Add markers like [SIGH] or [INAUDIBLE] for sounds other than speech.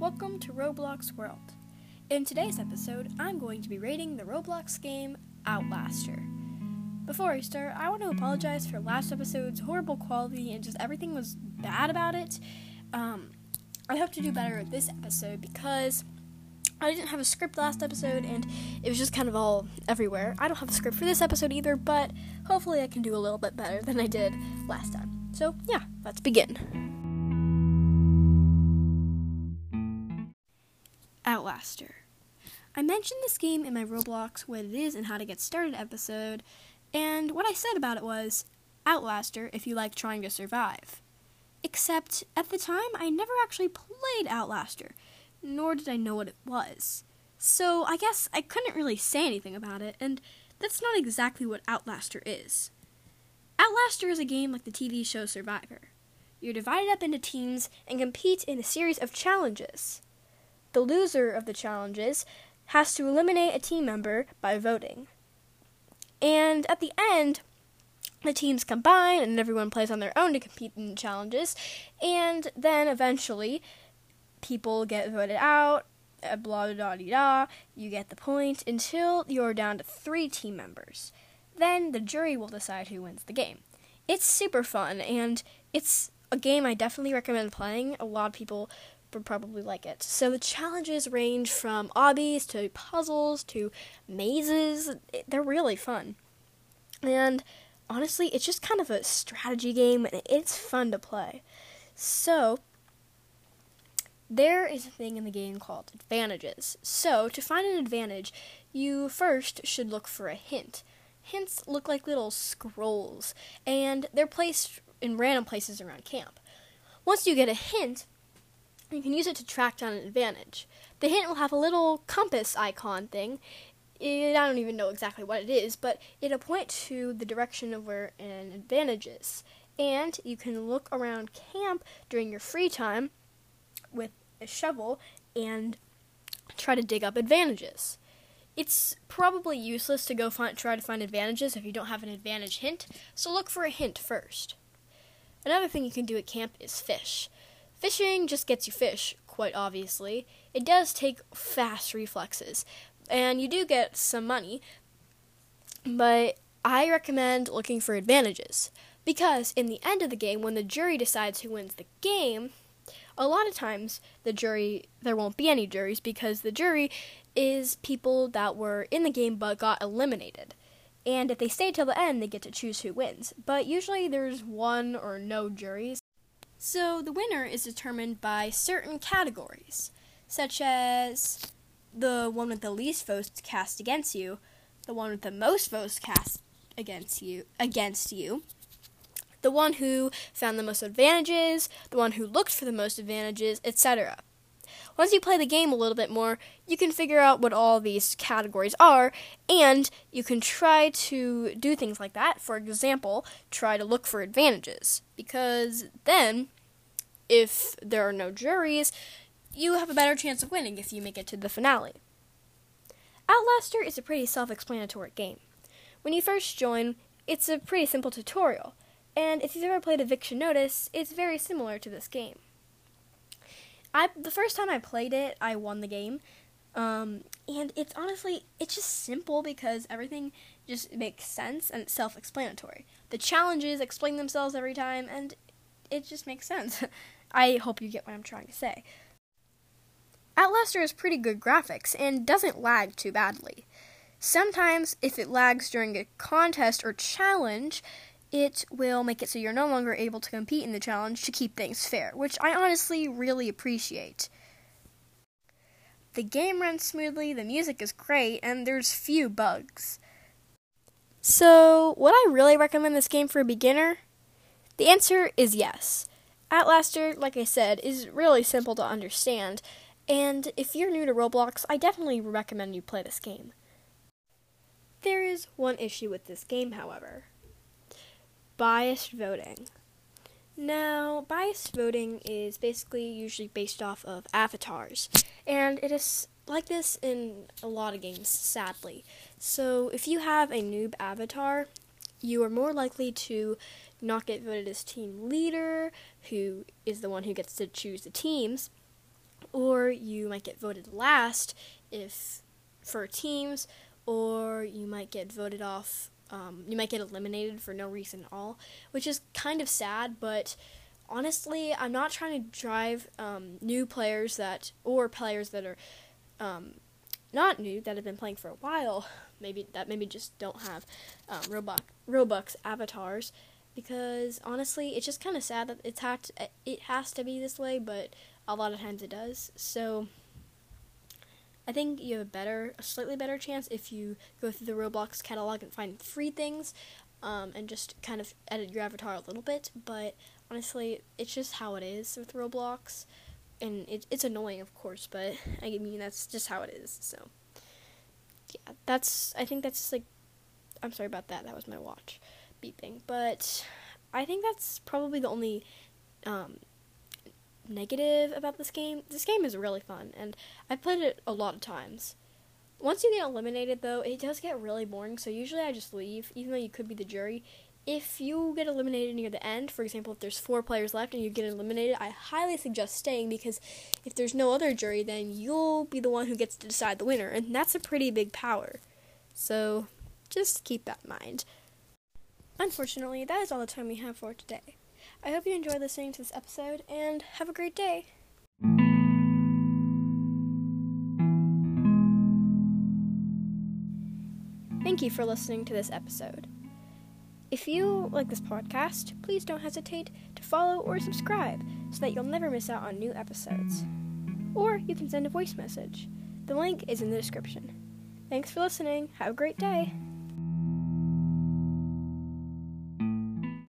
Welcome to Roblox World. In today's episode, I'm going to be rating the Roblox game Outlaster. Before I start, I want to apologize for last episode's horrible quality and just everything was bad about it. Um, I hope to do better this episode because I didn't have a script last episode and it was just kind of all everywhere. I don't have a script for this episode either, but hopefully I can do a little bit better than I did last time. So, yeah, let's begin. Outlaster. I mentioned this game in my Roblox What It Is and How to Get Started episode, and what I said about it was Outlaster if you like trying to survive. Except, at the time, I never actually played Outlaster, nor did I know what it was. So I guess I couldn't really say anything about it, and that's not exactly what Outlaster is. Outlaster is a game like the TV show Survivor. You're divided up into teams and compete in a series of challenges. The loser of the challenges has to eliminate a team member by voting. And at the end, the teams combine and everyone plays on their own to compete in the challenges. And then eventually, people get voted out, uh, blah blah blah da. You get the point until you're down to three team members. Then the jury will decide who wins the game. It's super fun and it's a game I definitely recommend playing. A lot of people would probably like it. So the challenges range from obbies to puzzles to mazes. They're really fun. And honestly, it's just kind of a strategy game and it's fun to play. So there is a thing in the game called advantages. So to find an advantage, you first should look for a hint. Hints look like little scrolls, and they're placed in random places around camp. Once you get a hint, you can use it to track down an advantage. The hint will have a little compass icon thing. It, I don't even know exactly what it is, but it'll point to the direction of where an advantage is. And you can look around camp during your free time with a shovel and try to dig up advantages. It's probably useless to go find, try to find advantages if you don't have an advantage hint, so look for a hint first. Another thing you can do at camp is fish. Fishing just gets you fish, quite obviously. It does take fast reflexes, and you do get some money, but I recommend looking for advantages. Because in the end of the game, when the jury decides who wins the game, a lot of times the jury, there won't be any juries because the jury is people that were in the game but got eliminated. And if they stay till the end, they get to choose who wins. But usually there's one or no juries. So the winner is determined by certain categories, such as the one with the least votes cast against you, the one with the most votes cast against you against you, the one who found the most advantages, the one who looked for the most advantages, etc. Once you play the game a little bit more, you can figure out what all these categories are, and you can try to do things like that. For example, try to look for advantages, because then, if there are no juries, you have a better chance of winning if you make it to the finale. Outlaster is a pretty self explanatory game. When you first join, it's a pretty simple tutorial, and if you've ever played Eviction Notice, it's very similar to this game. I the first time I played it, I won the game. Um, and it's honestly it's just simple because everything just makes sense and it's self-explanatory. The challenges explain themselves every time and it just makes sense. [LAUGHS] I hope you get what I'm trying to say. Outlaster has pretty good graphics and doesn't lag too badly. Sometimes if it lags during a contest or challenge, it will make it so you're no longer able to compete in the challenge to keep things fair, which I honestly really appreciate. The game runs smoothly, the music is great, and there's few bugs. So, would I really recommend this game for a beginner? The answer is yes. Outlaster, like I said, is really simple to understand, and if you're new to Roblox, I definitely recommend you play this game. There is one issue with this game, however biased voting. Now, biased voting is basically usually based off of avatars, and it is like this in a lot of games, sadly. So, if you have a noob avatar, you are more likely to not get voted as team leader, who is the one who gets to choose the teams, or you might get voted last if for teams, or you might get voted off. Um, you might get eliminated for no reason at all, which is kind of sad. But honestly, I'm not trying to drive um, new players that or players that are um, not new that have been playing for a while. Maybe that maybe just don't have um, Roblox Robux avatars because honestly, it's just kind of sad that it's had to, it has to be this way, but a lot of times it does. So I think you have a better, a slightly better chance if you go through the Roblox catalog and find free things, um, and just kind of edit your avatar a little bit. But honestly, it's just how it is with Roblox, and it, it's annoying, of course. But [LAUGHS] I mean, that's just how it is. So yeah, that's. I think that's like. I'm sorry about that. That was my watch beeping. But I think that's probably the only um, negative about this game. This game is really fun, and I've played it a lot of times. Once you get eliminated, though, it does get really boring, so usually I just leave, even though you could be the jury. If you get eliminated near the end, for example, if there's four players left and you get eliminated, I highly suggest staying because if there's no other jury, then you'll be the one who gets to decide the winner, and that's a pretty big power. So just keep that in mind. Unfortunately, that is all the time we have for today. I hope you enjoyed listening to this episode and have a great day. Thank you for listening to this episode. If you like this podcast, please don't hesitate to follow or subscribe so that you'll never miss out on new episodes. Or you can send a voice message. The link is in the description. Thanks for listening. Have a great day.